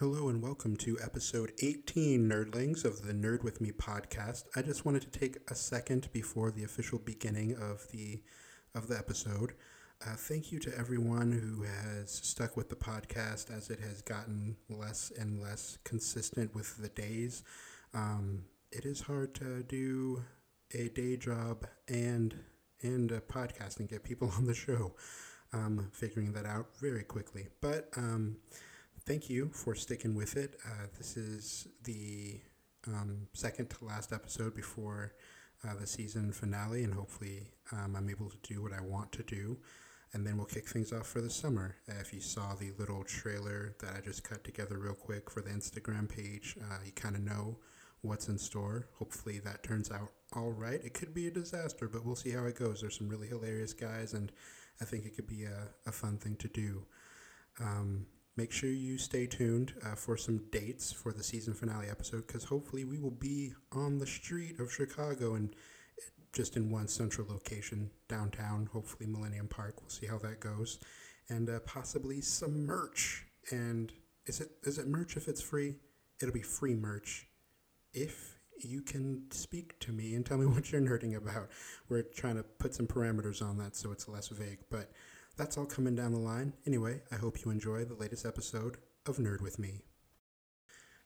Hello and welcome to episode 18, Nerdlings of the Nerd With Me podcast. I just wanted to take a second before the official beginning of the of the episode. Uh, thank you to everyone who has stuck with the podcast as it has gotten less and less consistent with the days. Um, it is hard to do a day job and and a podcast and get people on the show. Um, figuring that out very quickly, but um, thank you for sticking with it. Uh, this is the um, second to last episode before uh, the season finale, and hopefully, um, I'm able to do what I want to do. And then we'll kick things off for the summer. Uh, if you saw the little trailer that I just cut together real quick for the Instagram page, uh, you kind of know what's in store. Hopefully, that turns out all right. It could be a disaster, but we'll see how it goes. There's some really hilarious guys, and I think it could be a, a fun thing to do. Um, make sure you stay tuned uh, for some dates for the season finale episode because hopefully we will be on the street of Chicago and just in one central location downtown, hopefully Millennium Park. We'll see how that goes. And uh, possibly some merch. And is it is it merch if it's free? It'll be free merch if you can speak to me and tell me what you're nerding about. We're trying to put some parameters on that so it's less vague, but that's all coming down the line. Anyway, I hope you enjoy the latest episode of Nerd with Me.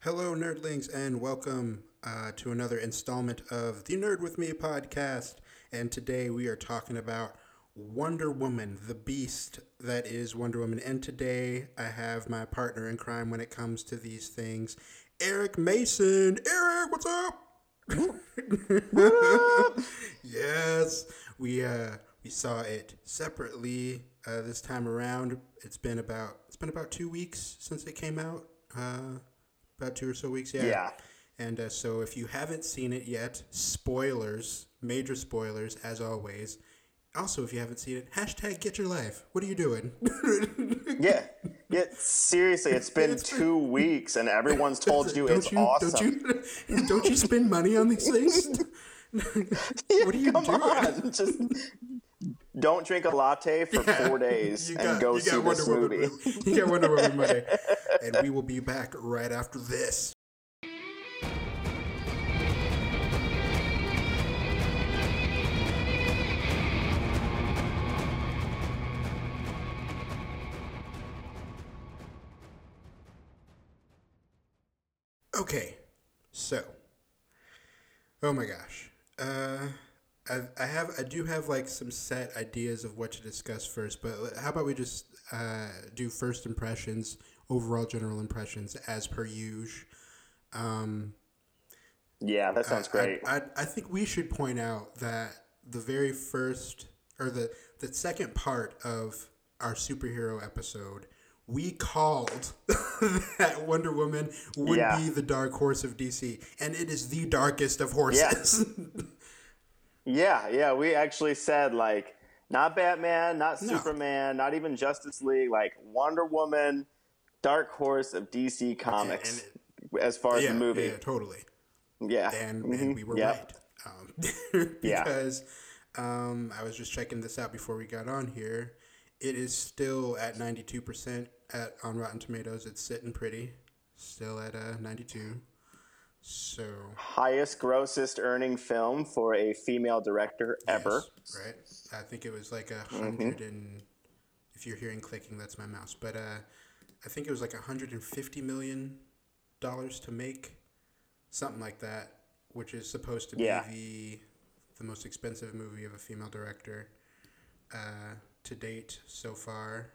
Hello, nerdlings, and welcome uh, to another installment of the Nerd with Me podcast. And today we are talking about Wonder Woman, the beast that is Wonder Woman. And today I have my partner in crime when it comes to these things, Eric Mason. Eric, what's up? yes, we uh, we saw it separately uh, this time around. It's been about it's been about two weeks since it came out. Uh, about two or so weeks, yeah. Yeah. And uh, so, if you haven't seen it yet, spoilers, major spoilers, as always. Also, if you haven't seen it, hashtag get your life. What are you doing? Yeah. Yeah. Seriously, it's been It's been- two weeks and everyone's told you don't it's you, awesome. Don't you, don't you spend money on these things? what are you Come do? on. Just don't drink a latte for four days You and got- go you see this Wonder movie. Woman. You got Wonder Woman Monday. and we will be back right after this. Okay, so, oh my gosh, uh, I, I have I do have like some set ideas of what to discuss first, but how about we just uh, do first impressions, overall general impressions as per usual. Um, Yeah, that sounds great. I, I, I think we should point out that the very first or the the second part of our superhero episode, we called that Wonder Woman would Yeah. be the dark horse of DC, and it is the darkest of horses. yeah, yeah. Yeah. We actually said like not Batman, not No. Superman, not even Justice League, like Wonder Woman, Dark Horse of DC Comics as far as yeah, the movie. yeah, totally. Yeah. and, Mhm. and we were Yep. right um, Yeah. because um, I was just checking this out before we got on here. It is still at ninety two percent at on Rotten Tomatoes. It's sitting pretty, still at uh, ninety two. So Highest grossest earning film for a female director ever. yes, right? I think it was like a Mm-hmm. hundred and if you're hearing clicking, that's my mouse. But uh, I think it was like a hundred and fifty million dollars to make, something like that, which is supposed to be Yeah. the the most expensive movie of a female director uh, to date so far.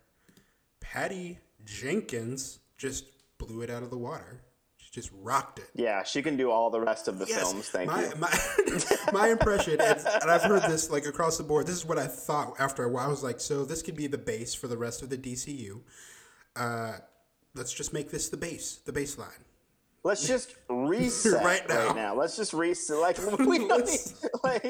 Patty Jenkins just blew it out of the water. She just rocked it. Yeah, she can do all the rest of the films. Thank my, you. My, my impression, and, and I've heard this like across the board. This is what I thought after a while. I was like, so this could be the base for the rest of the DCU. Uh, let's just make this the base, the baseline. Let's just reset Right right now. now. Let's just reset. Like we don't need, like,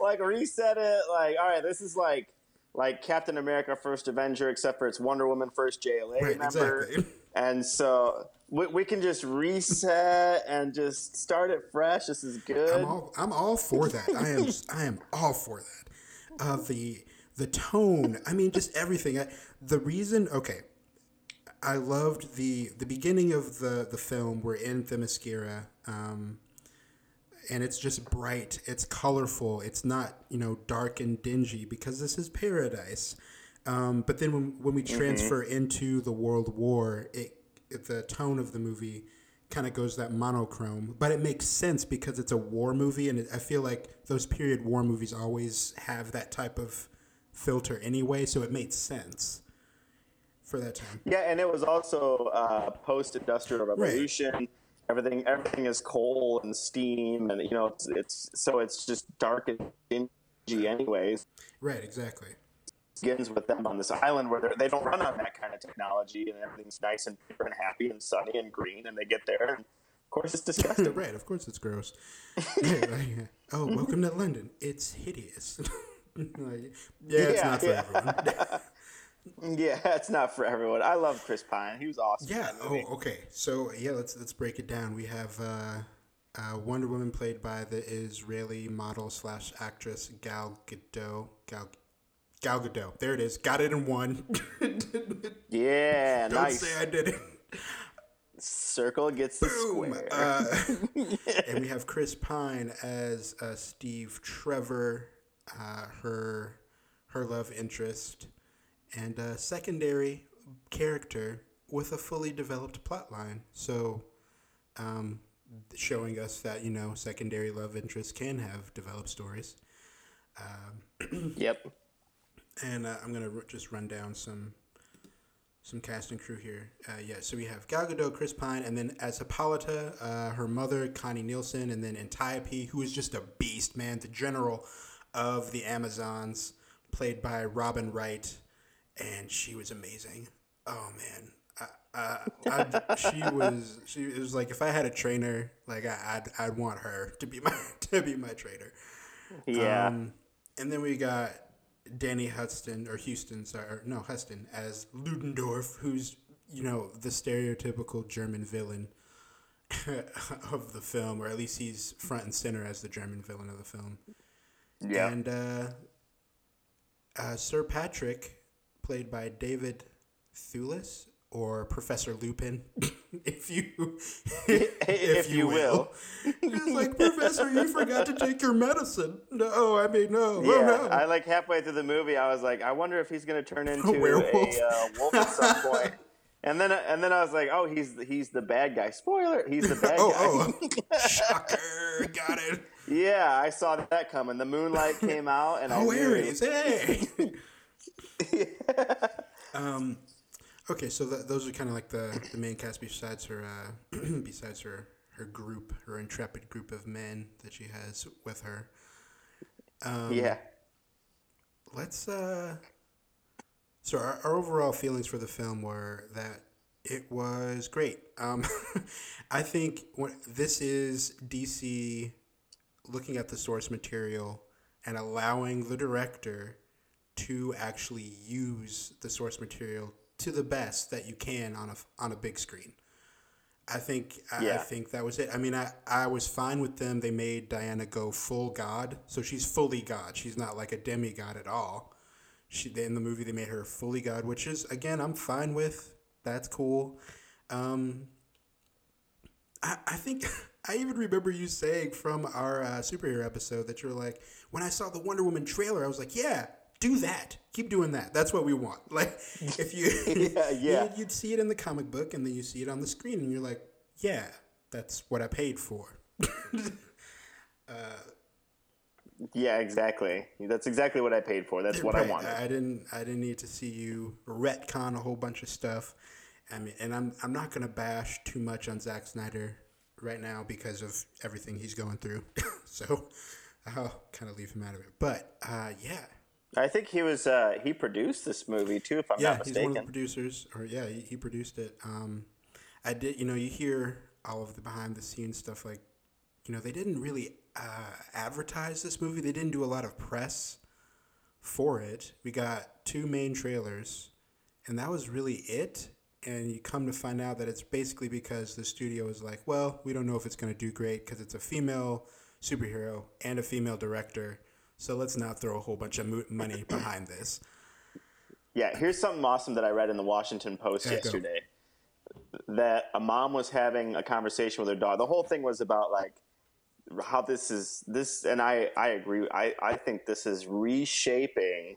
like reset it. Like all right, this is like like Captain America: First Avenger, except for it's Wonder Woman: First JLA Right, member. exactly. And so we, we can just reset and just start it fresh. This is good. I'm all, I'm all for that. I am I am all for that. Uh, the the tone. I mean, just everything. I, the reason. Okay, I loved the the beginning of the the film. We're in Themyscira, um, and it's just bright. It's colorful. It's not you know dark and dingy because this is paradise. Um, but then when when we transfer mm-hmm. into the World War, it, it the tone of the movie kind of goes that monochrome, but it makes sense because it's a war movie, and it, I feel like those period war movies always have that type of filter anyway, so it made sense for that time. Yeah, and it was also uh, post-industrial revolution. Right. Everything, everything is coal and steam, and you know, it's, it's so it's just dark and dingy, anyways. Right. Exactly. Begins with them on this island where they don't run on that kind of technology, and everything's nice and pure and happy and sunny and green, and they get there, and of course it's disgusting. right. Of course it's gross. Oh, welcome to London. It's hideous. like, yeah, yeah, it's not for yeah. everyone. Yeah, it's not for everyone. I love Chris Pine. He was awesome. Yeah. Oh, okay. So yeah, let's let's break it down. We have uh, uh, Wonder Woman played by the Israeli model slash actress Gal Gadot. Gal Gal Gadot. There it is. Got it in one. yeah, Don't nice. say I did it. Circle gets the square. Uh, and we have Chris Pine as uh, Steve Trevor, uh, her her love interest and a secondary character with a fully developed plot line. So, um, showing us that you know secondary love interests can have developed stories. Um, yep. And uh, I'm gonna r- just run down some some cast and crew here. Uh, yeah, so we have Gal Gadot, Chris Pine, and then as Hippolyta, uh, her mother Connie Nielsen, and then Antiope, who is just a beast, man, the general of the Amazons, played by Robin Wright and she was amazing. Oh man, I, I, she was she it was like if I had a trainer, like I, would I'd want her to be my to be my trainer. Yeah. Um, and then we got Danny Huston or Houston, sorry, no Huston as Ludendorff, who's you know the stereotypical German villain of the film, or at least he's front and center as the German villain of the film. Yeah. And uh, uh, Sir Patrick played by David Thewlis or Professor Lupin, if you if, if you, you will. It's like Professor, you forgot to take your medicine. No, I mean no. Oh, yeah, oh, no. I like halfway through the movie, I was like, I wonder if he's going to turn into a, werewolf. a uh, wolf at some point. And then, and then I was like, "Oh, he's he's the bad guy." Spoiler: He's the bad oh, guy. Oh, shocker! Got it. Yeah, I saw that coming. The moonlight came out, and oh, I Ares, hey. um, okay, so th- those are kind of like the, the main cast besides her uh, besides her her group, her intrepid group of men that she has with her. Um, yeah. Let's. Uh, so our, our overall feelings for the film were that it was great. Um, I think what, this is DC looking at the source material and allowing the director to actually use the source material to the best that you can on a on a big screen. I think yeah. I think that was it. I mean, I, I was fine with them. They made Diana go full god, so she's fully god. She's not like a demigod at all. She in the movie they made her fully god, which is again I'm fine with. That's cool. Um, I I think I even remember you saying from our uh, superhero episode that you were like, when I saw the Wonder Woman trailer, I was like, yeah, do that. Keep doing that. That's what we want. Like if you yeah, yeah. You'd, you'd see it in the comic book and then you see it on the screen and you're like, yeah, that's what I paid for. uh, yeah, exactly. That's exactly what I paid for. That's what right. I wanted. I didn't. I didn't need to see you retcon a whole bunch of stuff. I mean, and I'm I'm not gonna bash too much on Zack Snyder right now because of everything he's going through. so I'll kind of leave him out of it. But uh, yeah, I think he was uh, he produced this movie too, if I'm yeah, not mistaken. he's one of the producers, or yeah, he, he produced it. Um, I did, you know, you hear all of the behind the scenes stuff, like, you know, they didn't really uh, advertise this movie. They didn't do a lot of press for it. We got two main trailers, and that was really it. And you come to find out that it's basically because the studio is like, well, we don't know if it's going to do great because it's a female superhero and a female director so let's not throw a whole bunch of money behind this. Yeah, here's something awesome that I read in the Washington Post yesterday. that a mom was having a conversation with her daughter. The whole thing was about like how this is this, and I I agree. I I think this is reshaping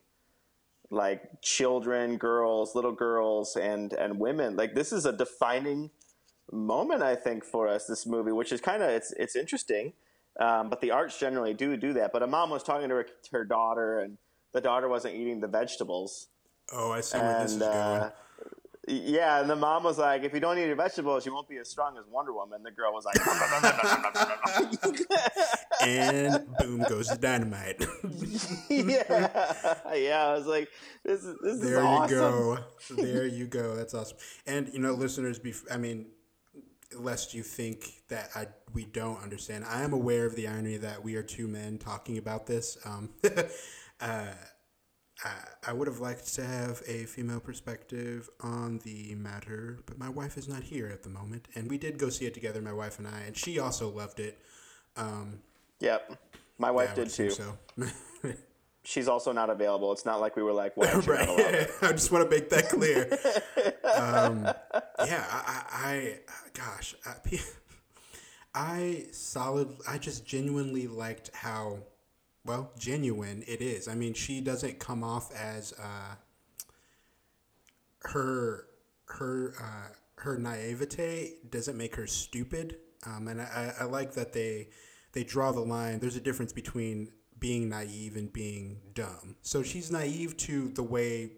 like children, girls, little girls, and and women. Like this is a defining moment, I think, for us. This movie, which is kind of it's it's interesting, um, but the arts generally do do that. But a mom was talking to her, her daughter, and the daughter wasn't eating the vegetables. Oh, I see where this is going. Uh, yeah, and the mom was like, "If you don't eat your vegetables, you won't be as strong as Wonder Woman." The girl was like, and boom goes the dynamite. yeah, yeah. I was like, "This is this there is awesome." There you go. There you go. That's awesome. And you know, listeners, be I mean, lest you think that I we don't understand, I am aware of the irony that we are two men talking about this. Um, uh, I, would have liked to have a female perspective on the matter, but my wife is not here at the moment. And we did go see it together, my wife and I, and she also loved it. Um, yep, my wife yeah, did too. So. She's also not available. It's not like we were like, well, right. I just want to make that clear. um, yeah, I, I, gosh, I, I solid. I just genuinely liked how well, genuine it is. I mean, she doesn't come off as uh, her her uh, her naivete doesn't make her stupid. Um, and I, I like that they they draw the line. There's a difference between being naive and being dumb. So she's naive to the way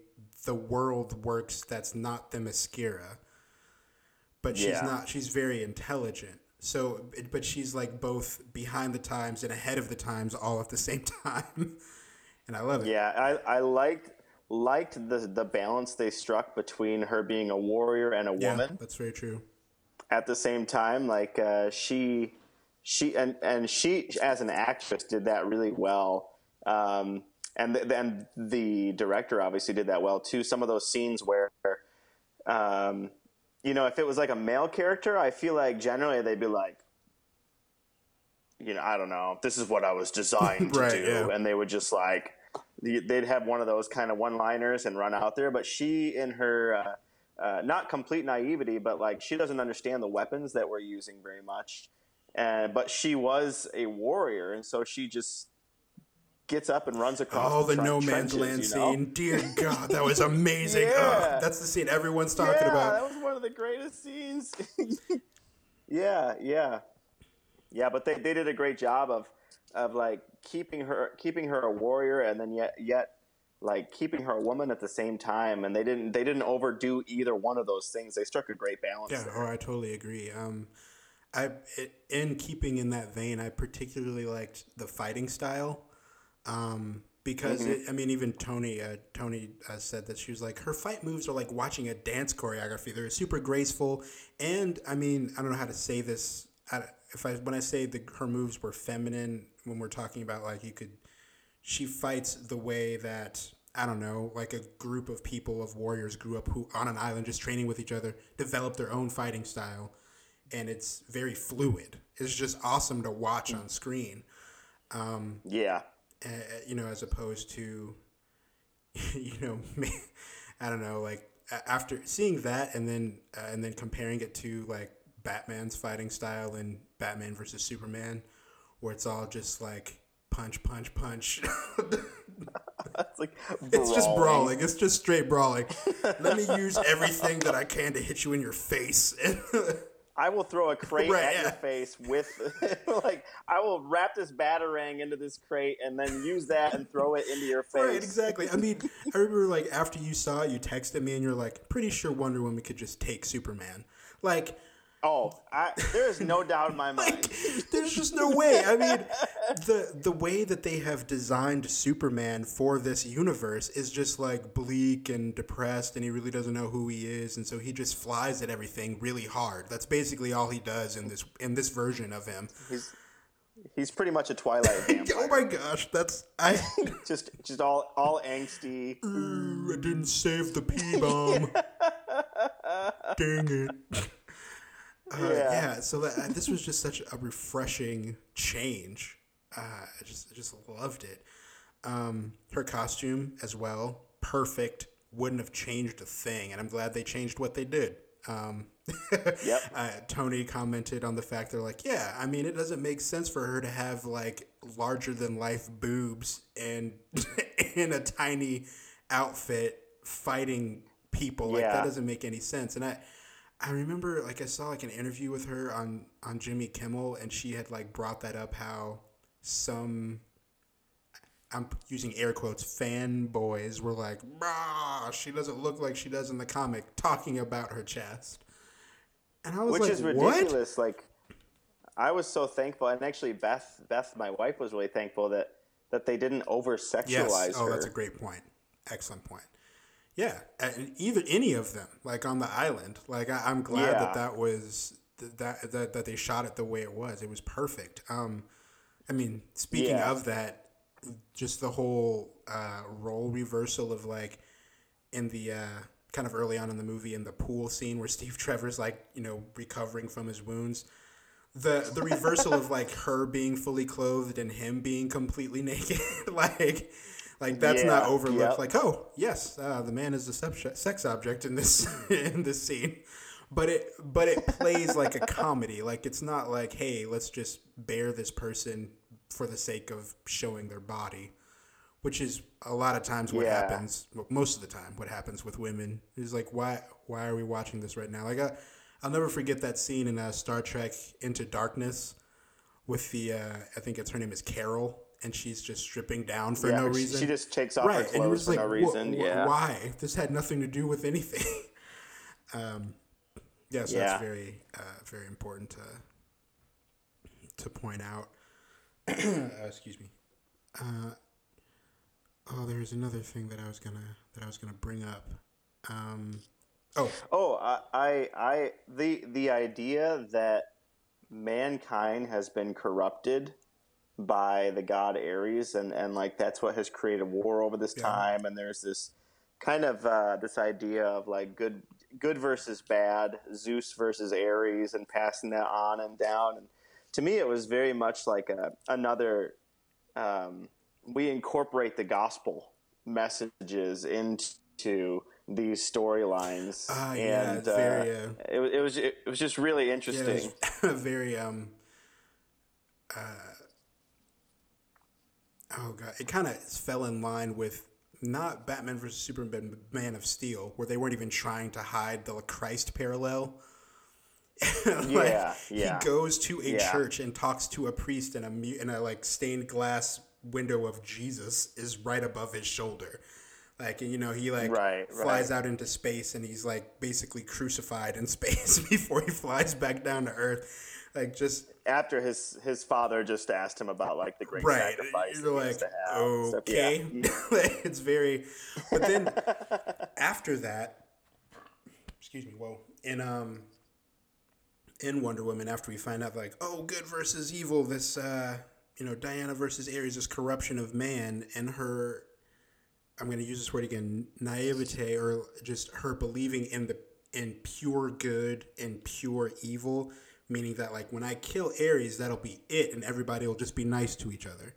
the world works. That's not the mascara. but she's yeah. not. She's very intelligent. So, but she's like both behind the times and ahead of the times all at the same time, and I love it. Yeah, I, I liked liked the the balance they struck between her being a warrior and a yeah, woman. That's very true. At the same time, like uh, she she and and she as an actress did that really well. Um, and then the director obviously did that well too. Some of those scenes where um, you know, if it was like a male character, I feel like generally they'd be like, you know, I don't know, this is what I was designed to right, do, yeah. and they would just like they'd have one of those kind of one-liners and run out there. But she, in her uh, uh, not complete naivety, but like she doesn't understand the weapons that we're using very much. And but she was a warrior, and so she just gets up and runs across. Oh, the, the no man's land you know? scene! Dear God, that was amazing. yeah. oh, that's the scene everyone's talking yeah, about. That was one of the greatest scenes. yeah, yeah, yeah. But they, they did a great job of of like keeping her keeping her a warrior, and then yet yet like keeping her a woman at the same time. And they didn't they didn't overdo either one of those things. They struck a great balance. Yeah, there. oh, I totally agree. Um, I it, in keeping in that vein, I particularly liked the fighting style um, because mm-hmm. it, I mean, even Tony uh, Tony uh, said that she was like her fight moves are like watching a dance choreography. They're super graceful, and I mean, I don't know how to say this. if I when I say the her moves were feminine, when we're talking about like you could, she fights the way that I don't know, like a group of people of warriors grew up who on an island just training with each other, developed their own fighting style, and it's very fluid. It's just awesome to watch on screen. Um, yeah, uh, you know, as opposed to, you know, I don't know, like after seeing that and then uh, and then comparing it to like Batman's fighting style in Batman versus Superman, where it's all just like punch, punch, punch. it's like it's just brawling. It's just straight brawling. Let me use everything that I can to hit you in your face. I will throw a crate right, at yeah. your face with, like, I will wrap this batarang into this crate and then use that and throw it into your face. Right, exactly. I mean, I remember, like, after you saw it, you texted me and you're like, pretty sure Wonder Woman could just take Superman. Like, Oh, I, there is no doubt in my mind. like, there's just no way. I mean, the the way that they have designed Superman for this universe is just like bleak and depressed, and he really doesn't know who he is, and so he just flies at everything really hard. That's basically all he does in this in this version of him. He's he's pretty much a Twilight vampire. oh my gosh, that's I just just all all angsty. Ooh, I didn't save the P bomb. Dang it. Uh, yeah. yeah. So that, uh, this was just such a refreshing change. Uh, I just I just loved it. Um, her costume as well, perfect. Wouldn't have changed a thing, and I'm glad they changed what they did. Um, yep. uh, Tony commented on the fact they're like, yeah, I mean, it doesn't make sense for her to have like larger than life boobs and in a tiny outfit fighting people. Like Yeah. that doesn't make any sense. And I, I remember like I saw like an interview with her on on Jimmy Kimmel, and she had like brought that up how some I'm using air quotes fanboys were like, "Brah, she doesn't look like she does in the comic," talking about her chest. And I was which like, is "What?" ridiculous. Like, I was so thankful, and actually, Beth, Beth, my wife, was really thankful that that they didn't over sexualize Yes. Oh, her. that's a great point. Excellent point. Yeah, and even any of them, like on the island, like I, I'm glad Yeah. that that was that, that that they shot it the way it was. It was perfect. Um, I mean, speaking Yeah. of that, just the whole uh, role reversal of like in the uh, kind of early on in the movie in the pool scene where Steve Trevor's like you know recovering from his wounds. The the reversal of like her being fully clothed and him being completely naked, like like that's not overlooked. yep. Like oh yes, uh, the man is a sex sex object in this in this scene, but it but it plays like a comedy. Like it's not like hey let's just bare this person for the sake of showing their body which is a lot of times what Yeah. happens well, most of the time what happens with women is like why why are we watching this right now like I, i'll never forget that scene in uh, star trek into darkness with the uh, i think it's her name is carol and she's just stripping down for yeah, no reason She just takes off her right it clothes for like no wh- reason. wh- yeah. why this had nothing to do with anything um yeah so Yeah. that's very uh, very important to to point out uh, excuse me uh, oh there's another thing that i was gonna that i was gonna bring up um oh Oh, I, I, I, the the idea that mankind has been corrupted by the god Ares, and and like that's what has created war over this Yeah. time, and there's this kind of uh, this idea of like good good versus bad, Zeus versus Ares, and passing that on and down. And to me, it was very much like a another. Um, we incorporate the gospel messages into these storylines, Ah, yeah, and uh, very, uh, it, was- it was it was just really interesting. was very um uh oh god it kind of fell in line with not batman versus superman but man of steel where they weren't even trying to hide the christ parallel like, Yeah, yeah. he goes to a Yeah. church and talks to a priest and a mu- and a like stained glass window of jesus is right above his shoulder like you know he like Right, flies out into space and he's like basically crucified in space before he flies back down to earth like just After his his father just asked him about like the great right sacrifice you're like used to have and stuff. Yeah. okay it's very but then after that excuse me whoa in um in wonder woman after we find out like oh good versus evil this uh you know diana versus ares this corruption of man and her i'm going to use this word again naivete or just her believing in the in pure good and pure evil meaning that like when i kill ares that'll be it and everybody will just be nice to each other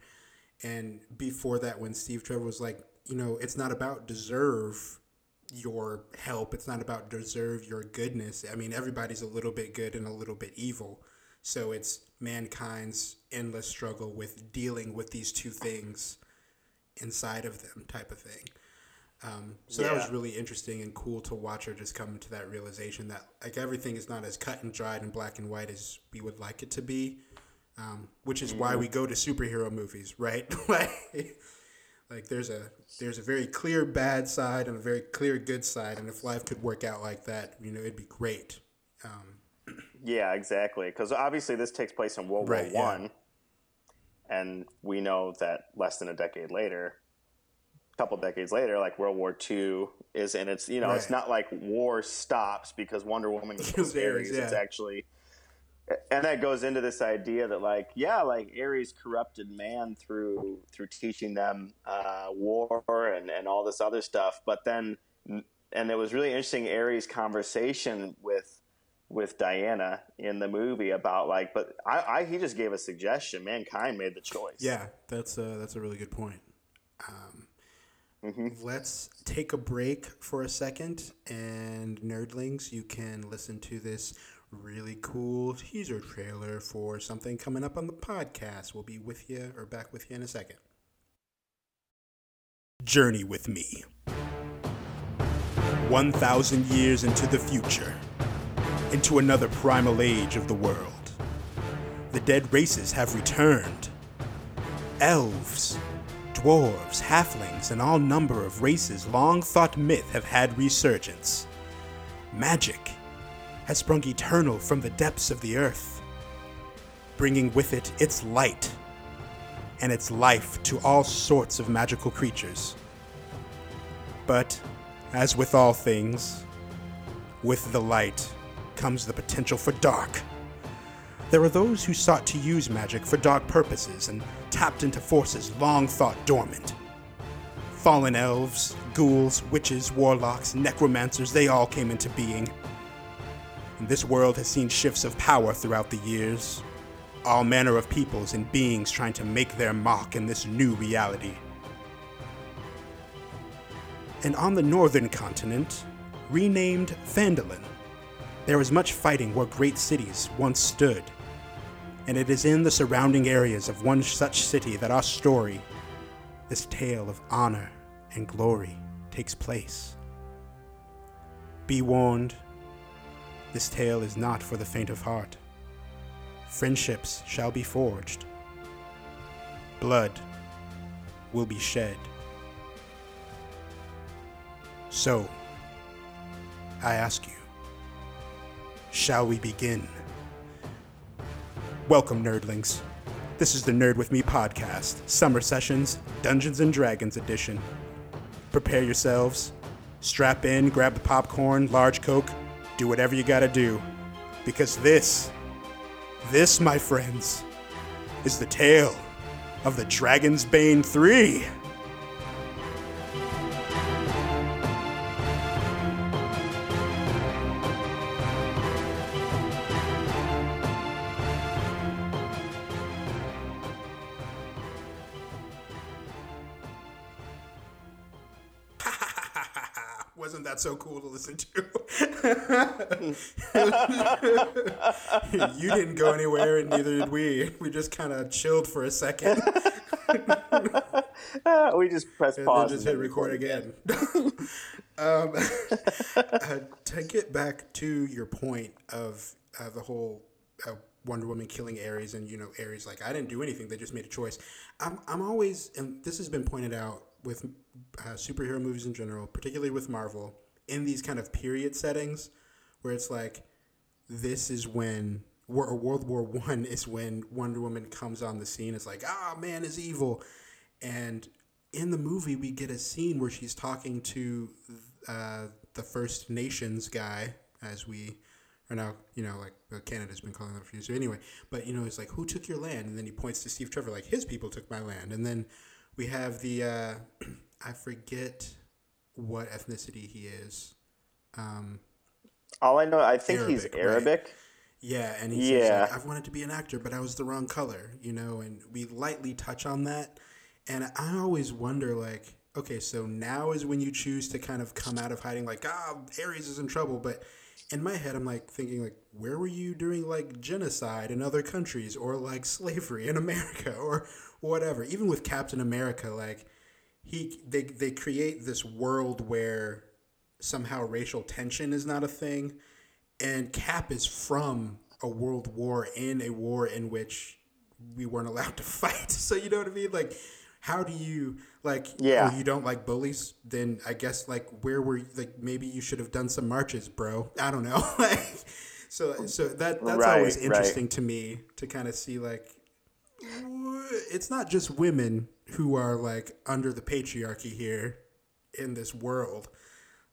and before that, when Steve Trevor was like, you know, it's not about deserve your help. It's not about deserve your goodness. I mean, everybody's a little bit good and a little bit evil. So it's mankind's endless struggle with dealing with these two things inside of them, type of thing. Um, so that was really interesting and cool to watch her just come to that realization that like everything is not as cut and dried and black and white as we would like it to be um, which is why we go to superhero movies, right? like, like there's a there's a very clear bad side and a very clear good side, and if life could work out like that, you know, it'd be great. Um, Yeah, exactly. Because obviously this takes place in World Right, War yeah. And we know that less than a decade later, a couple decades later, like World War II is, and it's you know it's not like war stops because Wonder Woman kills Ares, Ares. It's actually, and that goes into this idea that like yeah, like Ares corrupted man through through teaching them uh, war and and all this other stuff, but then. And it was really interesting Ares' conversation with with Diana in the movie about like, but I, I he just gave a suggestion. Mankind made the choice. yeah, that's a, that's a really good point. Um, Mm-hmm. Let's take a break for a second, and nerdlings, you can listen to this really cool teaser trailer for something coming up on the podcast. We'll be with you or back with you in a second. Journey with me. 1,000 years into the future, into another primal age of the world. The dead races have returned. Elves, dwarves, halflings, and all number of races long thought myth have had resurgence. Magic has sprung eternal from the depths of the earth, bringing with it its light and its life to all sorts of magical creatures. But, as with all things, with the light comes the potential for dark. There are those who sought to use magic for dark purposes and tapped into forces long thought dormant. Fallen elves, ghouls, witches, warlocks, necromancers, they all came into being And this world has seen shifts of power throughout the years. All manner of peoples and beings trying to make their mark in this new reality. And on the northern continent, renamed Phandalin, there is much fighting where great cities once stood. And it is in the surrounding areas of one such city that our story, this tale of honor and glory, takes place. Be warned, this tale is not for the faint of heart. Friendships shall be forged. Blood will be shed. So, I ask you, shall we begin? Welcome, nerdlings. This is the Nerd With Me podcast, Summer Sessions, Dungeons and Dragons edition. Prepare yourselves, strap in, grab the popcorn, large Coke, do whatever you gotta do. Because this, this, my friends, is the tale of the Dragon's Bane 3. you didn't go anywhere, and neither did we. We just kind of chilled for a second. we just pressed and pause. then just hit record again. um, uh, to get back to your point of uh, the whole uh, Wonder Woman killing Ares, and you know, Ares like I didn't do anything; they just made a choice. I'm I'm always, and this has been pointed out with uh, superhero movies in general, particularly with Marvel, in these kind of period settings, where it's like this is when or World War One is when Wonder Woman comes on the scene. It's like, ah, man is evil, and in the movie we get a scene where she's talking to uh, the First Nations guy, as we are now, you know, like Canada's been calling them for years. Anyway, but you know, it's like, who took your land? And then he points to Steve Trevor, like his people took my land, and then we have the uh, I forget what ethnicity he is. Um, All I know, I think he's Arabic, right? Yeah, and he Yeah. says, like, I've wanted to be an actor, but I was the wrong color, you know, and we lightly touch on that. And I always wonder, like, okay, so now is when you choose to kind of come out of hiding, like, ah, Ares is in trouble. But in my head, I'm like thinking, like, where were you during like genocide in other countries or like slavery in America or whatever? Even with Captain America, like, he they they create this world where somehow racial tension is not a thing and Cap is from a world war in a war in which we weren't allowed to fight. So you know what I mean? Like, how do you like? Yeah. Oh, you don't like bullies? Then I guess like where were you, like maybe you should have done some marches, bro. I don't know. like, so so that that's Right, always right. interesting to me to kind of see like. It's not just women who are like under the patriarchy here in this world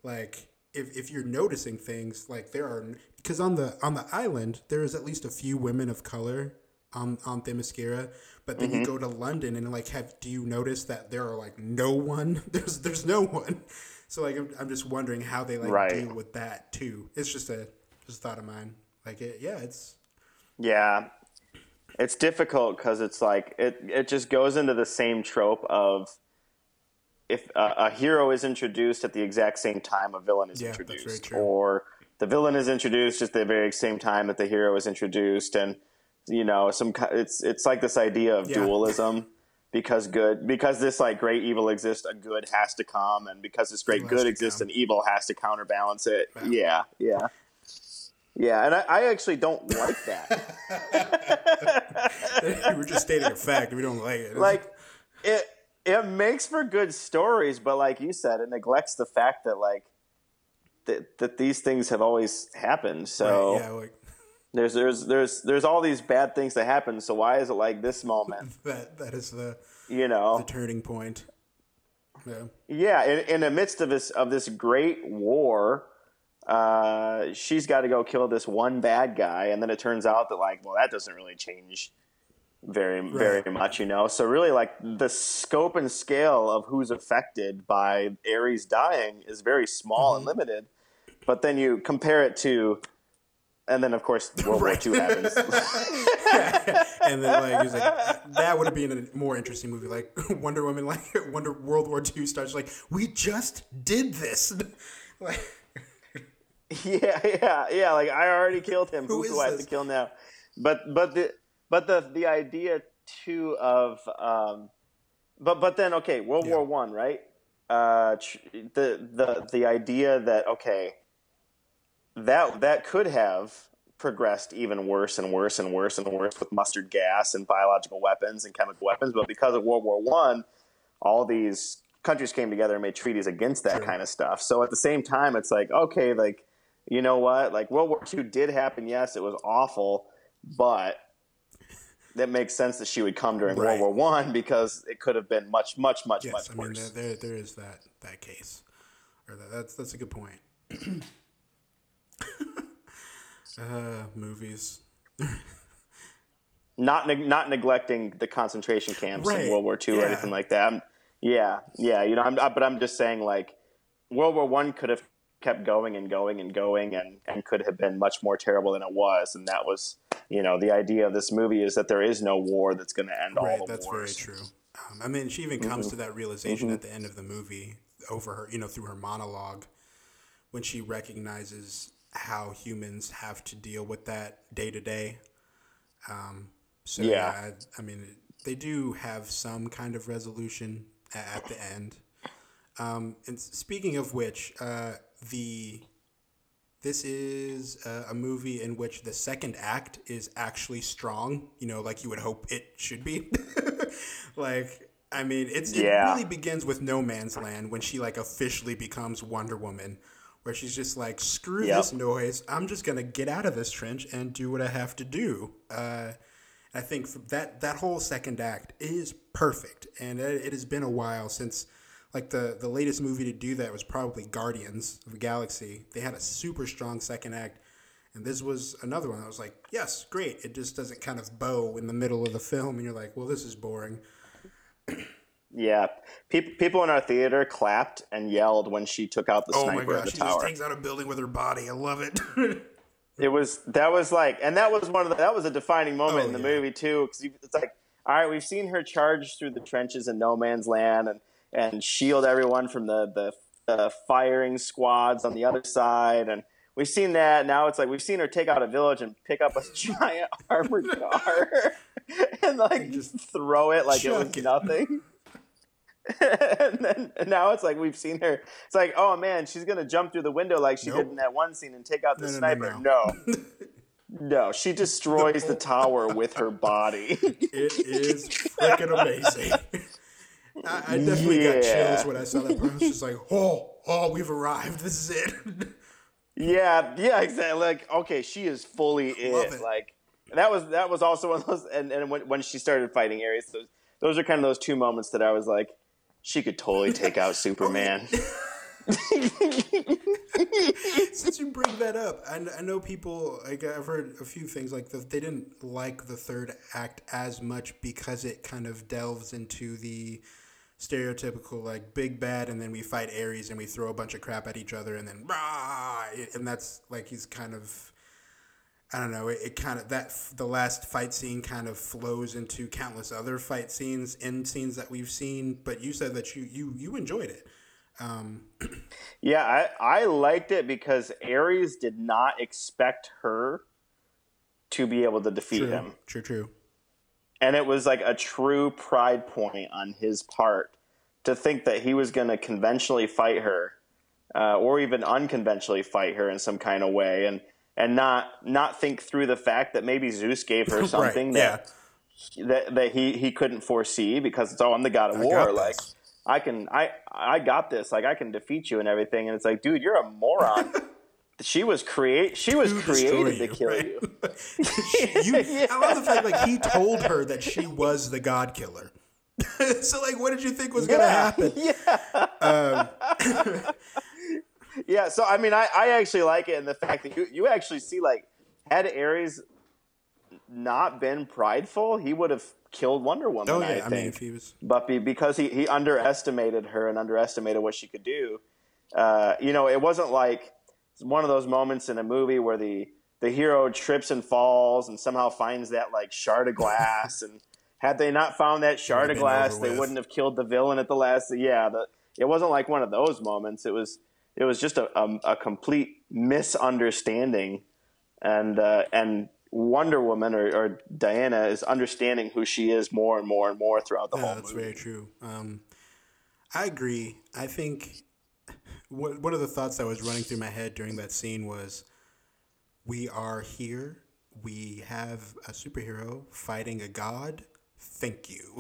like if, if you're noticing things like there are because on the on the island there is at least a few women of color on on Themyscira but then you Mm-hmm. go to London and like have do you notice that there are like no one? There's there's no one. So like I'm, I'm just wondering how they like Right. deal with that too. It's just a just a thought of mine. Like it yeah it's Yeah, it's difficult because it's like it it just goes into the same trope of if a, a hero is introduced at the exact same time a villain is Yeah, introduced, or the villain is introduced at the very same time that the hero is introduced, and you know, some it's it's like this idea of Yeah. dualism. Because good, because this like great evil exists, a good has to come, and because this great Evil good exists, come. an evil has to counterbalance it. Wow. Yeah, yeah, yeah. And I, I actually don't like that. We're just stating a fact. We don't like it. like it it makes for good stories but like you said it neglects the fact that like that, that these things have always happened. So Right, yeah, like there's there's there's there's all these bad things that happen. So why is it like this moment? That that is the you know? the turning point. Yeah. yeah in, in the midst of this of this great war uh, she's got to go kill this one bad guy. And then it turns out that like well that doesn't really change very very much you know so really like the scope and scale of who's affected by ares dying is very small and Mm-hmm. limited but then you compare it to and then of course world Right. war ii happens and then like he's like that would have been a more interesting movie like Wonder Woman like Wonder World War II starts like we just did this like yeah, yeah, yeah. Like I already killed him. Who Who, do I have this? to kill now? But but the but the the idea too of um, but but then okay, World Yeah. War One, right? Uh, tr- the the the idea that okay, that that could have progressed even worse and worse and worse and worse with mustard gas and biological weapons and chemical weapons, but because of World War One, all these countries came together and made treaties against that Sure. kind of stuff. So at the same time, it's like okay, like you know what, like World War Two did happen. Yes, it was awful, but that makes sense that she would come during Right. World War One because it could have been much, much, much, yes much I mean worse. there, there there is that that case or that, that's that's a good point uh movies not neg- not neglecting the concentration camps Right, in World War II or anything like that. I'm, yeah, yeah, you know, I'm, I, but I'm just saying like World War One could have kept going and going and going and and could have been much more terrible than it was, and that was you know the idea of this movie is that there is no war that's going to end right all the that's wars. very true um, I mean she even comes to that realization at the end of the movie over her you know through her monologue when she recognizes how humans have to deal with that day to day. Um, So Yeah. yeah, I, I mean, they do have some kind of resolution at, at the end. Um, and speaking of which, uh, the this is a, a movie in which the second act is actually strong. You know, like you would hope it should be. like, I mean, it's it really begins with No Man's Land when she like officially becomes Wonder Woman, where she's just like, screw Yep. this noise. I'm just gonna get out of this trench and do what I have to do. Uh, I think that that whole second act is perfect, and it, it has been a while since like the the latest movie to do that was probably Guardians of the Galaxy. They had a super strong second act, and this was another one. I was like, yes, great. It just doesn't kind of bow in the middle of the film, and you're like, well, this is boring. Yeah, people people in our theater clapped and yelled when she took out the Oh my sniper gosh, of the she just tower. takes out a building with her body. I love it. It was that was like, and that was one of the that was a defining moment Oh, in the yeah. movie too, because it's like, all right, we've seen her charge through the trenches in no man's land and and shield everyone from the the, the firing squads on the other side, and we've seen that. Now it's like we've seen her take out a village and pick up a giant armored car and like just throw it like it was it. nothing. and then and now it's like we've seen her. It's like, oh man, she's gonna jump through the window like she Nope. did in that one scene and take out the no, sniper. no. no. No, she destroys the tower with her body. it is freaking amazing. I, I definitely got chills when I saw that. part. I was just like, oh, oh, we've arrived. This is it. yeah, yeah, exactly. Like, okay, she is fully it. it. Like that was that was also one of those. And, and when when she started fighting Ares, those those are kind of those two moments that I was like, she could totally take out Superman. Since you bring that up, I, I know people like I've heard a few things like that. They didn't like the third act as much because it kind of delves into the stereotypical like big bad, and then we fight Ares and we throw a bunch of crap at each other, and then rah, and that's like he's kind of. I don't know. It, it kind of that the last fight scene kind of flows into countless other fight scenes in scenes that we've seen. But you said that you you you enjoyed it. Um, yeah, I I liked it because Ares did not expect her to be able to defeat true, him. True, true. And it was like a true pride point on his part to think that he was going to conventionally fight her, uh, or even unconventionally fight her in some kind of way, and and not not think through the fact that maybe Zeus gave her something right, that, yeah. that that he he couldn't foresee because it's oh I'm the god of I war like I can I I got this like I can defeat you and everything and it's like dude you're a moron. she was create she was created destroy to kill right? you. you I love the fact like he told her that she was the god killer. so like, what did you think was gonna happen? Yeah. yeah. So I mean, I, I actually like it in the fact that you you actually see like had Ares not been prideful, he would have killed Wonder Woman. Oh yeah, I, I, mean, if he was but be, because he, he underestimated her and underestimated what she could do, uh, you know, it wasn't like one of those moments in a movie where the the hero trips and falls and somehow finds that like shard of glass and had they not found that shard of glass, they with. wouldn't have killed the villain at the last. Yeah, the, it wasn't like one of those moments. It was it was just a, a, a complete misunderstanding, and uh, and Wonder Woman or, or Diana is understanding who she is more and more and more throughout the yeah, whole that's movie. That's very true. Um, I agree. I think one one of the thoughts that was running through my head during that scene was, "We are here. We have a superhero fighting a god. Thank you."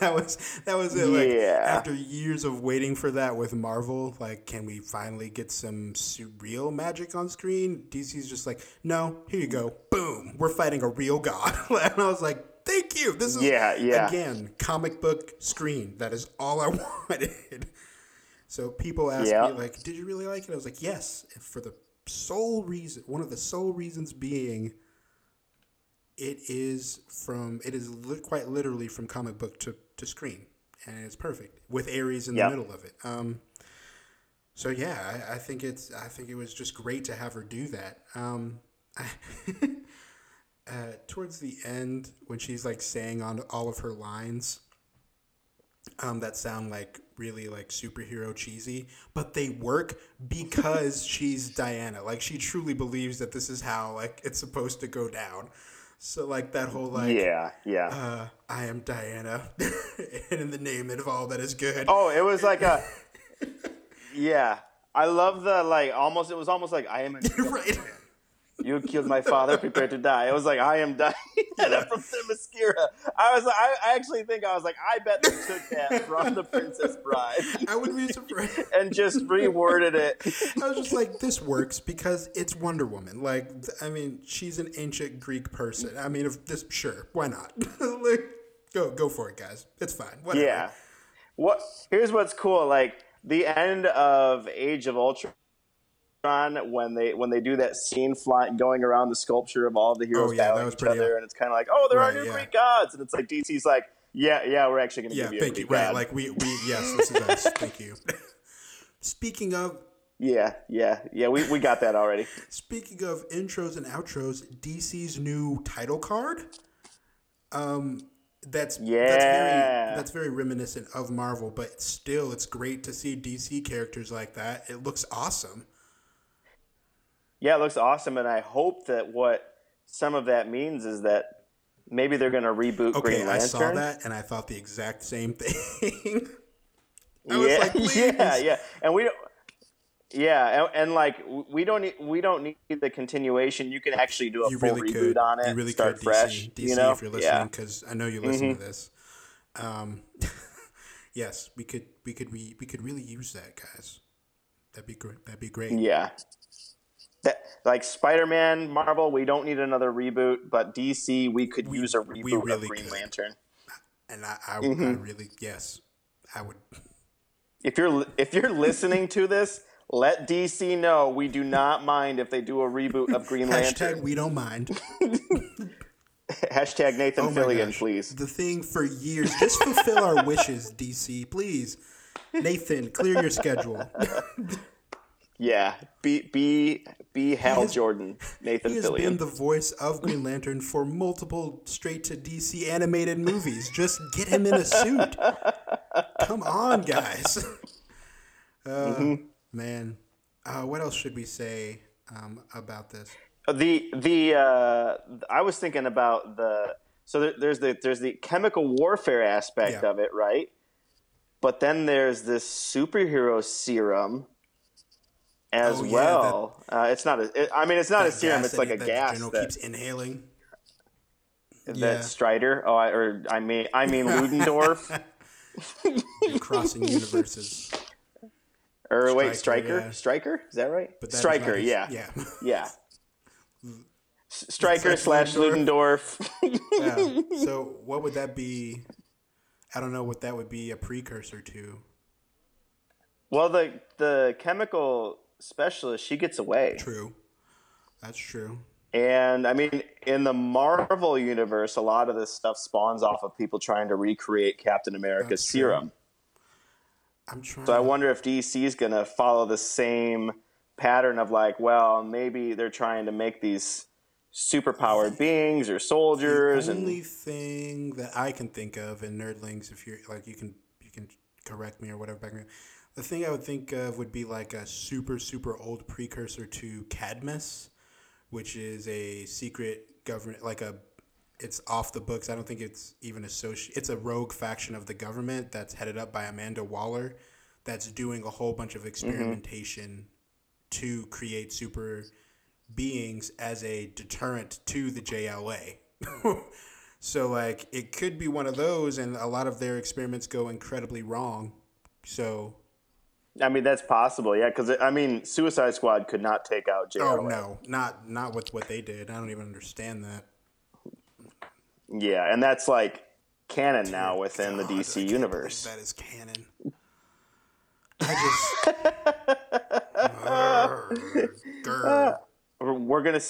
that was that was it. Like Yeah. after years of waiting for that with Marvel, like, can we finally get some su- real magic on screen? DC's just like, "No, here you go. Boom. We're fighting a real god." and I was like. Thank you. This is Yeah, yeah. again comic book screen. That is all I wanted. So people ask Yeah. me like, "Did you really like it?" I was like, "Yes." For the sole reason, one of the sole reasons being, it is from it is li- quite literally from comic book to, to screen, and it's perfect with Ares in the middle of it. Um, so yeah, I, I think it's I think it was just great to have her do that. Um, uh, towards the end, when she's like saying on all of her lines, um, that sound like really like superhero cheesy, but they work because she's Diana. Like she truly believes that this is how like it's supposed to go down. So like that whole like yeah, yeah. uh, I am Diana, and in the name of all that is good. Oh, it was like a yeah. I love the like almost. It was almost like I am. A, right. You killed my father. Prepare to die. It was like I am Diana from Themyscira. I was. I, I actually think I was like I bet they took that from the Princess Bride I wouldn't be surprised. and just reworded it. I was just like, this works because it's Wonder Woman. Like, I mean, she's an ancient Greek person. I mean, if this, sure, why not? like, go, go for it, guys. It's fine. Whatever. Yeah. What? Here's what's cool. Like the end of Age of Ultron, when they when they do that scene flying going around the sculpture of all the heroes Oh, yeah, that battling each other, and it's kind of like, oh, there Right, are new yeah. Greek gods, and it's like DC's like, yeah, yeah, we're actually going to Yeah, give you a thank Greek you. Right, like we, we, yes, this is us. Thank you. Speaking of, yeah, yeah, yeah. We we got that already. speaking of intros and outros, DC's new title card. Um, that's that's Yeah. very that's very reminiscent of Marvel, but still, it's great to see DC characters like that. It looks awesome. Yeah, it looks awesome, and I hope that what some of that means is that maybe they're going to reboot Okay, Green I saw that and I thought the exact same thing. I was yeah, like, please. yeah, yeah, and we don't. Yeah, and, and like we don't need we don't need the continuation. You can actually do a you full really reboot could. on it. You really start could, fresh. DC. DC, you know, if you're listening, because I know you listen to this. Um, yes, we could, we could, we, we could really use that, guys. That'd be great. That'd be great. Yeah. That like Spider-Man, Marvel, we don't need another reboot, but DC, we could use a we reboot really of Green could. Lantern. And I, I, I Mm-hmm. really, yes, I would. If you're if you're listening to this, let DC know we do not mind if they do a reboot of Green Hashtag Lantern. we don't mind. Hashtag Nathan Oh Fillion, gosh. please. The thing for years. Just fulfill our wishes, DC, please. Nathan, clear your schedule. Yeah, be be be Hal has- Jordan, Nathan He has been the voice of Green Lantern for multiple straight to DC animated movies. Just get him in a suit. Come on, guys. Uh, Man, uh, what else should we say um, about this? the the uh, I was thinking about the so there, there's the there's the chemical warfare aspect Yeah. of it, right? But then there's this superhero serum as Oh, yeah, well. uh, it's not a. It, I mean, it's not a serum. It's like a that gas General that, keeps inhaling. that yeah. Strider. Oh, I, or I mean, I mean Ludendorff. You're crossing universes. or wait, Stryker. yeah. Stryker. Is that right? That Stryker. his- Yeah. Yeah. Yeah. Stryker Slash slash Ludendorff. yeah. So what would that be? I don't know what that would be a precursor to. well, the the chemical specialist she gets away. True. That's true. And I mean, in the Marvel universe, a lot of this stuff spawns off of people trying to recreate Captain America's That's true. serum. I'm trying. So I wonder if DC is going to follow the same pattern of like, well, maybe they're trying to make these superpowered beings or soldiers, the and only thing that I can think of in nerdlings, if you're like, you can you can correct me or whatever. Background. The thing I would think of would be like a super super old precursor to Cadmus, which is a secret government, like a. It's off the books. I don't think it's even associated. It's a rogue faction of the government that's headed up by Amanda Waller, that's doing a whole bunch of mm-hmm. experimentation to create super beings as a deterrent to the JLA. so like it could be one of those and a lot of their experiments go incredibly wrong. So I mean that's possible, yeah. Because I mean, Suicide Squad could not take out JLA. oh no, not not with what they did. I don't even understand that. Yeah, and that's like canon now within the God, I DC universe. That is canon. I just Grr. We're, we're gonna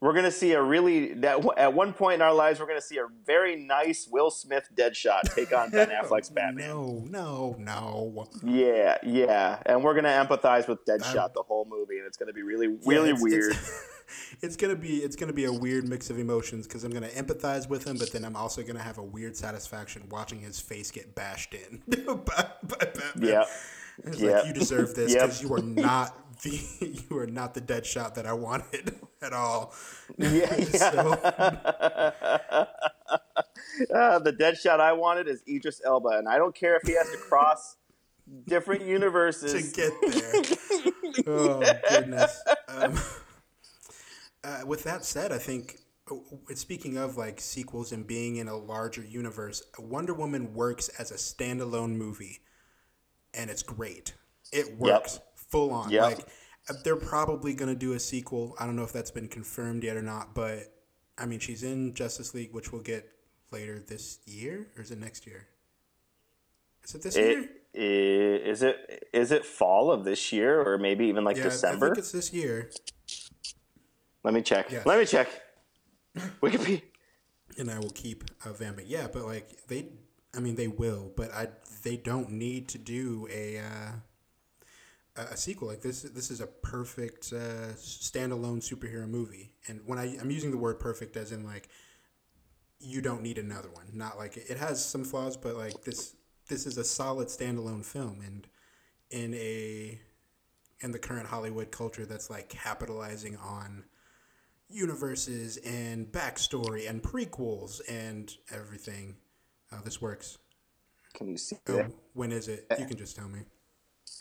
we're gonna see a really that at one point in our lives we're gonna see a very nice Will Smith Deadshot take on Ben Affleck's Batman. No, no, no. Yeah, yeah, and we're gonna empathize with Deadshot the whole movie, and it's gonna be really, really Yeah, it's- weird. It's, it's gonna be it's gonna be a weird mix of emotions because I'm gonna empathize with him, but then I'm also gonna have a weird satisfaction watching his face get bashed in. by, by Batman. yeah, It's Yep. like you deserve this Yep. because you are not the you are not the dead shot that I wanted at all. yeah, yeah. Uh, the Deadshot I wanted is Idris Elba, and I don't care if he has to cross different universes to get there. oh goodness. Um, uh, with that said, I think uh, speaking of like sequels and being in a larger universe, Wonder Woman works as a standalone movie, and it's great. It works full on. Yep. Like they're probably gonna do a sequel. I don't know if that's been confirmed yet or not, but I mean she's in Justice League, which we'll get later this year, or is it next year? Is it this year? It, i- is it is it fall of this year, or maybe even like Yeah, December? I think it's this year. Let me check. Yes. Let me check. Wikipedia. and I will keep uh, vamping. Yeah, but like they, I mean, they will, but I they don't need to do a uh, a sequel like this. This is a perfect uh, standalone superhero movie, and when I I'm using the word perfect as in like you don't need another one. Not like it has some flaws, but like this this is a solid standalone film, and in a in the current Hollywood culture that's like capitalizing on universes and backstory and prequels and everything. Uh, this works. Can you see Oh, that? when is it? You can just tell me.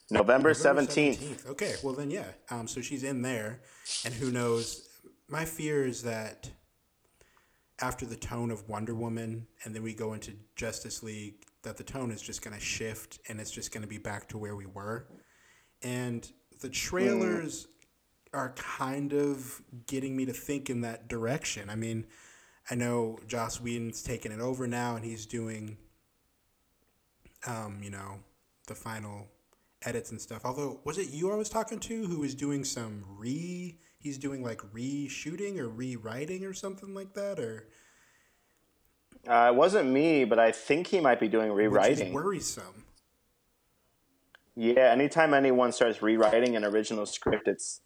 November seventeenth. 17th. Okay, well then, yeah. Um, so she's in there, and who knows? My fear is that after the tone of Wonder Woman, and then we go into Justice League, that the tone is just going to shift, and it's just going to be back to where we were. And the trailers are kind of getting me to think in that direction. I mean, I know Joss Whedon's taking it over now, and he's doing, um, you know, the final edits and stuff. Although, was it you I was talking to who was doing some re? He's doing like reshooting or rewriting or something like that, or Uh, it wasn't me, but I think he might be doing rewriting. worrisome. Yeah, anytime anyone starts rewriting an original script, it's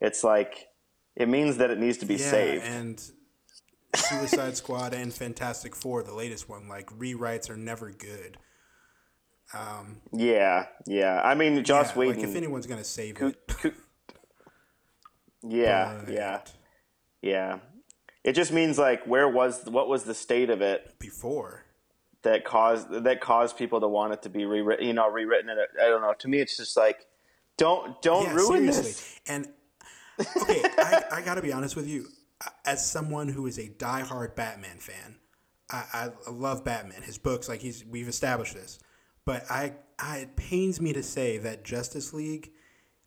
it's like it means that it needs to be yeah, saved. and Suicide Squad and Fantastic Four, the latest one, like rewrites are never good. Um, yeah, yeah. I mean, Joss yeah, Whedon. Like if anyone's gonna save coo- it, coo- yeah, but yeah, yeah. It just means like where was what was the state of it Before, that caused that caused people to want it to be rewritten? You know, rewritten. And I don't know. To me, it's just like don't don't yeah, ruin seriously. this. And okay, I, I gotta be honest with you. As someone who is a diehard Batman fan, I, I love Batman. His books, like he's we've established this. But I, I it pains me to say that Justice League,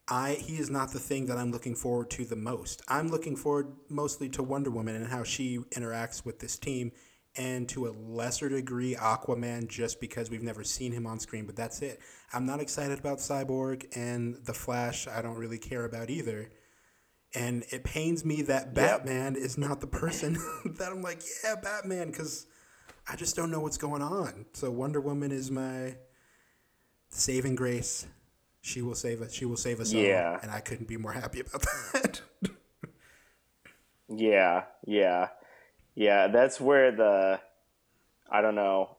I he is not the thing that I'm looking forward to the most. I'm looking forward mostly to Wonder Woman and how she interacts with this team, and to a lesser degree Aquaman, just because we've never seen him on screen. But that's it. I'm not excited about Cyborg and the Flash. I don't really care about either. And it pains me that Batman is not the person that I'm like, yeah, Batman, because I just don't know what's going on. So Wonder Woman is my saving grace. She will save us. She will save us Yeah. all, and I couldn't be more happy about that. Yeah, yeah, yeah. That's where the I don't know.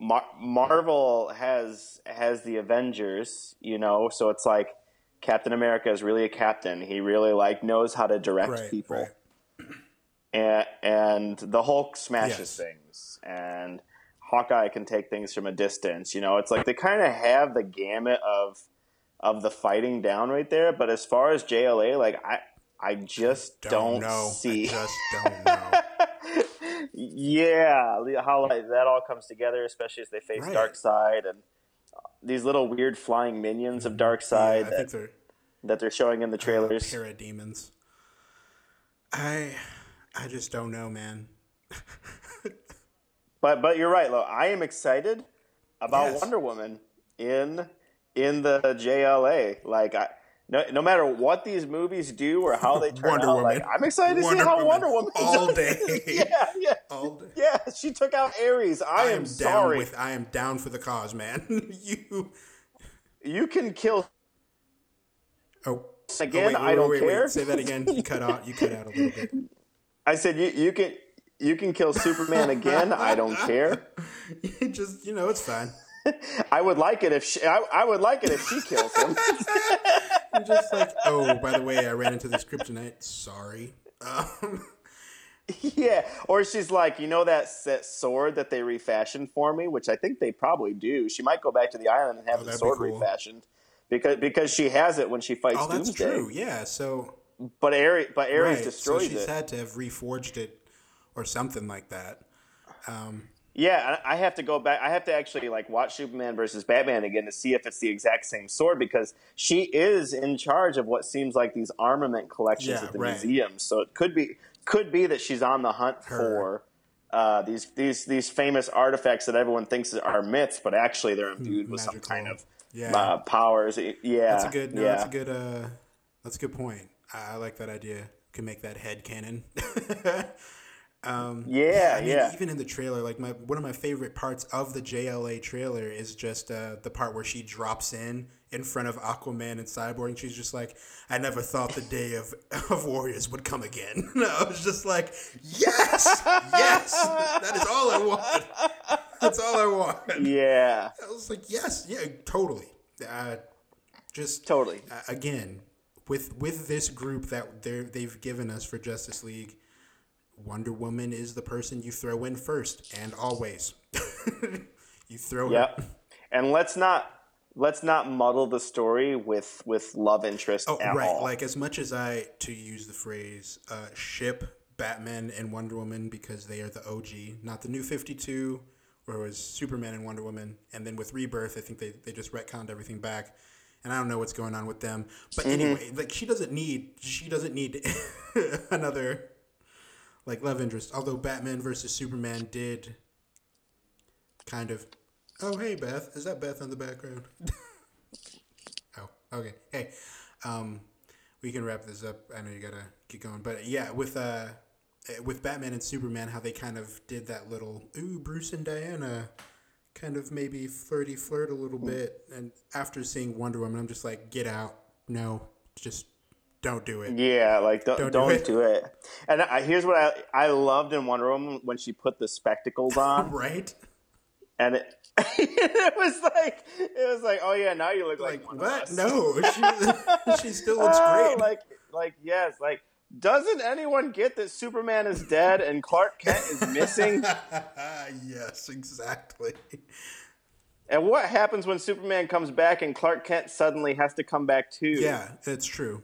Mar- Marvel has has the Avengers, you know, so it's like Captain America is really a captain. He really like knows how to direct right, people, right. and and the Hulk smashes Yes. things, and Hawkeye can take things from a distance. You know, it's like they kind of have the gamut of of the fighting down right there. But as far as JLA, like I I just don't, know. see. I just don't know. yeah, how like, that all comes together, especially as they face Right. Darkseid and these little weird flying minions of mm-hmm. Darkseid yeah, that, they're that they're showing in the ah, trailers. parademons. I, I just don't know, man. But but you're right, Lo. I am excited about Yes. Wonder Woman in in the JLA. Like I. No, no matter what these movies do or how they turn Wonder out, Woman. like I'm excited to see how Woman Wonder Woman all does. day. yeah, yeah, All day. yeah. She took out Ares. I, I am, am down sorry. with. I am down for the cause, man. you. you can kill Oh. oh again, oh, wait, I don't wait, care. Wait. Say that again. You cut out. You cut out a little bit. I said you you can you can kill Superman again. I don't care. You just you know it's fine. I would like it if she, I, I would like it if she kills him. You're just like, oh, by the way, I ran into this kryptonite. Sorry. Um, yeah, or she's like, you know that, that sword that they refashioned for me, which I think they probably do. She might go back to the island and have Oh, the that'd be sword cool. refashioned because because she has it when she fights oh, that's Doomsday. true. Yeah. So But Ares but Ares right. So destroys she's it. had to have reforged it or something like that. Um, Yeah, I I have to go back. I have to actually like watch Superman versus Batman again to see if it's the exact same sword because she is in charge of what seems like these armament collections Yeah, at the right. museum. So it could be could be that she's on the hunt Her. for uh, these these these famous artifacts that everyone thinks are myths, but actually they're imbued with some kind of Yeah. uh, powers. Yeah, That's a good. No, yeah. that's a good. Uh, that's a good point. I, I like that idea. Can make that head canon. um, Yeah, I mean, yeah. Even in the trailer, like my one of my favorite parts of the JLA trailer is just uh, the part where she drops in in front of Aquaman and Cyborg, and she's just like, "I never thought the day of of warriors would come again." I was just like, "Yes, yes, that is all I want. That's all I want." yeah, I was like, "Yes, yeah, totally." Uh, just totally. uh, again with with this group that they they've given us for Justice League, Wonder Woman is the person you throw in first and always. you throw her. Yep. And let's not let's not muddle the story with with love interest Oh, right. all. Like as much as I to use the phrase uh, ship Batman and Wonder Woman because they are the OG, not the new Fifty Two, where it was Superman and Wonder Woman, and then with Rebirth, I think they they just retconned everything back. And I don't know what's going on with them, but Mm-hmm. anyway, like she doesn't need she doesn't need another like love interest. Although Batman versus Superman did kind of. Oh hey Beth, is that Beth in the background? oh okay. Hey, um, we can wrap this up. I know you gotta keep going, but yeah, with uh, with Batman and Superman, how they kind of did that little ooh Bruce and Diana kind of maybe flirty flirt a little bit. And after seeing Wonder Woman, I'm just like, get out. No, just don't do it. Yeah, like don't, Don't don't, do it. do, it. And I, here's what I I loved in Wonder Woman when she put the spectacles on, Right? and it, it was like it was like, oh yeah, now you look like, Like, what? No, she, she still looks Oh, great. Like like yes, like doesn't anyone get that Superman is dead and Clark Kent is missing? yes, exactly. and what happens when Superman comes back and Clark Kent suddenly has to come back too? Yeah, it's true.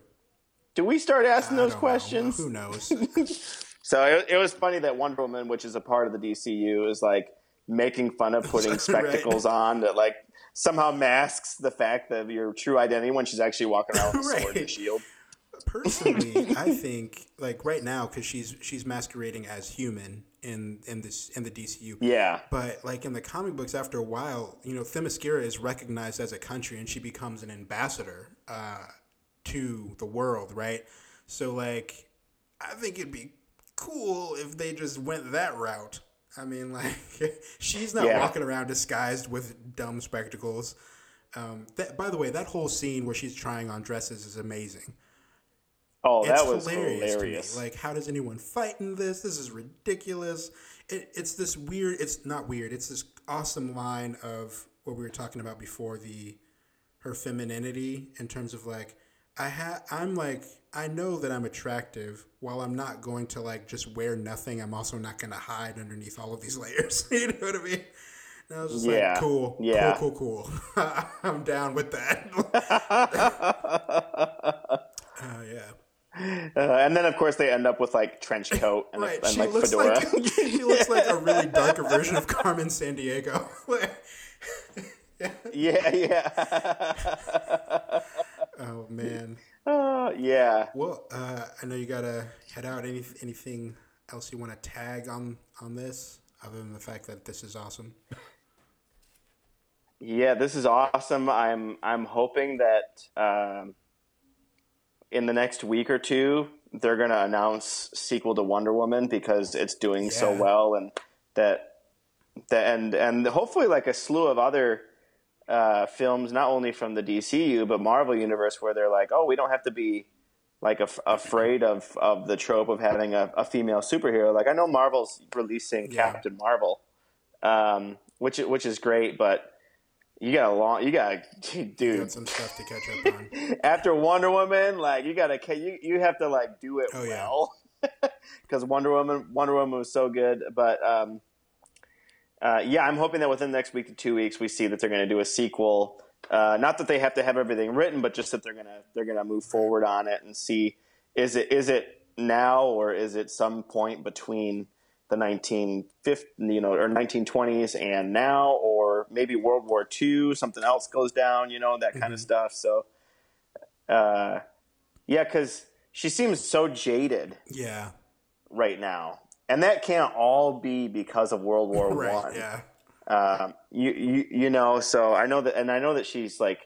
Do we start asking I those don't know. questions? Who knows? So it, it was funny that Wonder Woman, which is a part of the DCU, is like making fun of putting Right. spectacles on that like somehow masks the fact of your true identity when she's actually walking around with a sword and shield. Personally, I think like right now because she's she's masquerading as human in in this in the DCU. Yeah. But like in the comic books, after a while, you know, Themyscira is recognized as a country, and she becomes an ambassador uh, to the world, right? So like, I think it'd be cool if they just went that route. I mean, like, she's not Yeah. walking around disguised with dumb spectacles. Um, that, by the way, that whole scene where she's trying on dresses is amazing. Oh, It's that was hilarious, hilarious. Like, how does anyone fight in this? This is ridiculous. It, it's this weird. It's not weird. It's this awesome line of what we were talking about before the her femininity in terms of like I ha I'm like I know that I'm attractive. While I'm not going to like just wear nothing, I'm also not going to hide underneath all of these layers. you know what I mean? And I was just Yeah. like, cool, Yeah. cool, cool, cool. I'm down with that. Oh yeah. Uh, and then, of course, they end up with like trench coat and, Right, and she like fedora. like she looks like a really darker version of Carmen Sandiego. yeah, yeah, oh man. uh, yeah. Well, uh, I know you gotta head out. Any anything else you want to tag on on this, other than the fact that this is awesome? Yeah, this is awesome. I'm I'm hoping that um, in the next week or two they're going to announce sequel to Wonder Woman because it's doing so well, and that that and and hopefully like a slew of other uh, films, not only from the DCU but Marvel universe, where they're like, oh, we don't have to be like af- afraid of of the trope of having a, a female superhero. Like I know Marvel's releasing Yeah. Captain Marvel, um, which which is great, but you got a long, you got, You dude. got some stuff to catch up on. After Wonder Woman, like you gotta, you you have to like do it Oh, well, because Wonder Woman, Wonder Woman was so good. But um, uh, yeah, I'm hoping that within the next week to two weeks, we see that they're going to do a sequel. Uh, not that they have to have everything written, but just that they're gonna they're gonna move forward on it and see is it is it now or is it some point between the 1950 you know or 1920s and now or maybe World War II something else goes down you know that kind of stuff so uh, yeah because she seems so jaded Yeah. right now and that can't all be because of World War Right. One Yeah. um, you, you you know so i know that and i know that she's like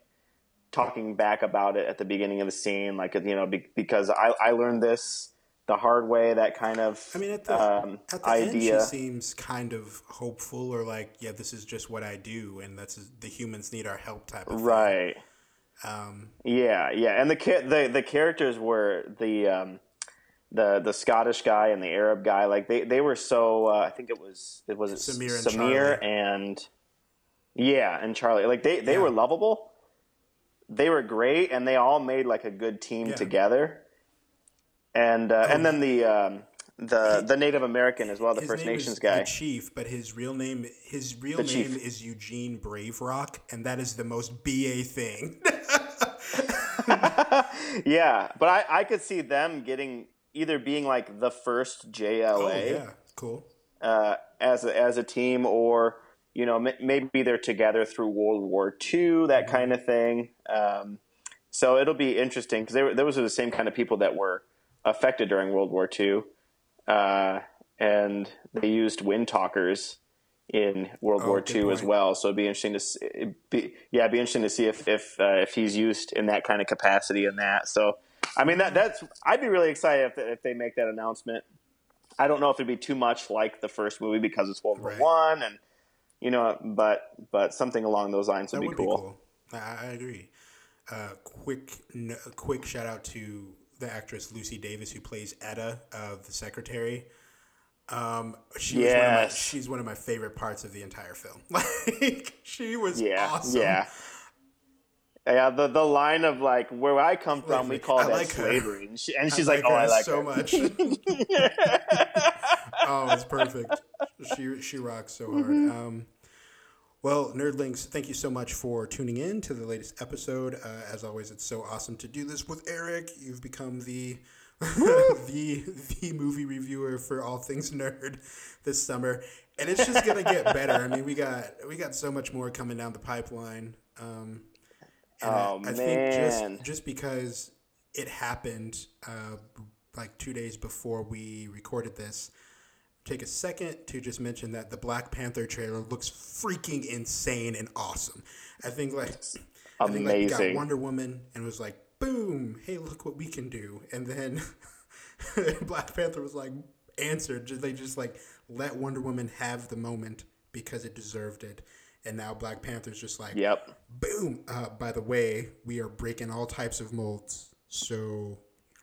talking back about it at the beginning of the scene like you know be, because i i learned this the hard way that kind of I mean, at the um, at the idea end, she seems kind of hopeful, or like, yeah, this is just what I do, and that's the humans need our help type of thing. right Um, yeah yeah and the the the characters were the um the the Scottish guy and the Arab guy like they they were so uh, I think it was it was it Samir and Samir Charlie. and yeah and Charlie like they they Yeah. were lovable they were great and they all made like a good team Yeah. together and uh, and then the um, the the Native American as well the First Nations guy the chief, but his real name his real The name chief. is Eugene Brave Rock, and that is the most ba thing. yeah but I I could see them getting either being like the first JLA oh yeah, cool. uh, as a, as a team, or you know m- maybe they're together through World War II, that Mm-hmm. kind of thing. Um, so it'll be interesting because those are the same kind of people that were affected during World War II, uh, and they used wind talkers in World Oh, War II as well. So it'd be interesting to see, be, yeah, it'd be interesting to see if if uh, if he's used in that kind of capacity in that. So I mean that that's I'd be really excited if, if they make that announcement. I don't know if it'd be too much like the first movie because it's World Right. War One, and you know, but but something along those lines would, That be, would cool. be cool. I, I agree. Uh, quick, n- quick shout out to the actress Lucy Davis who plays Etta, uh, the secretary. Um, she was one of my, she's one of my favorite parts of the entire film. Like she was Yeah, awesome. yeah. Yeah, the the line of like where I come from, we call I that like her. slavery, and, she, and I she's like, "Oh, I like so her." much. oh, it's perfect. She she rocks so hard. Mm-hmm. Um, well, Nerdlings, thank you so much for tuning in to the latest episode. Uh, as always, it's so awesome to do this with Eric. You've become the the the movie reviewer for all things nerd this summer, and it's just gonna get better. I mean, we got we got so much more coming down the pipeline. Um, and Oh, I, I man. think just just because it happened uh, like two days before we recorded this, take a second to just mention that the Black Panther trailer looks freaking insane and awesome. I think like I think like got Wonder Woman and was like boom, hey look what we can do, and then Black Panther was like answered. They just like let Wonder Woman have the moment because it deserved it. And now Black Panther's just like, Yep. boom. Uh, by the way, we are breaking all types of molds, so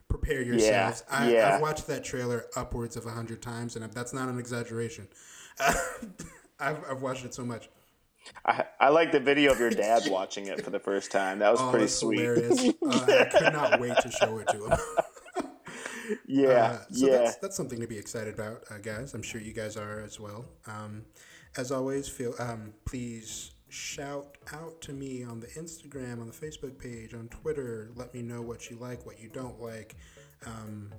prepare yourselves. I, yeah. I've watched that trailer upwards of a hundred times, and that's not an exaggeration. I've, I've watched it so much. I, I like the video of your dad watching it for the first time. That was Oh, pretty sweet. hilarious! Uh, I could not wait to show it to him. Yeah, Uh, so yeah. that's that's something to be excited about, uh, guys. I'm sure you guys are as well. Um, as always, feel um, please shout out to me on the Instagram, on the Facebook page, on Twitter. Let me know what you like, what you don't like. Um,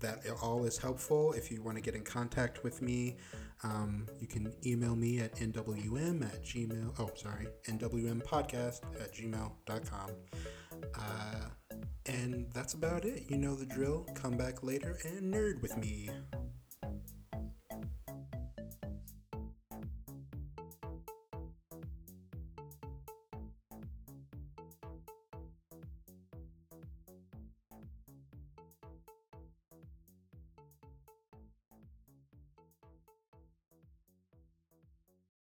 that all is helpful. If you want to get in contact with me, um, you can email me at nwm at gmail. Oh, sorry, nwmpodcast at gmail.com. Uh, and that's about it. You know the drill. Come back later and nerd with me.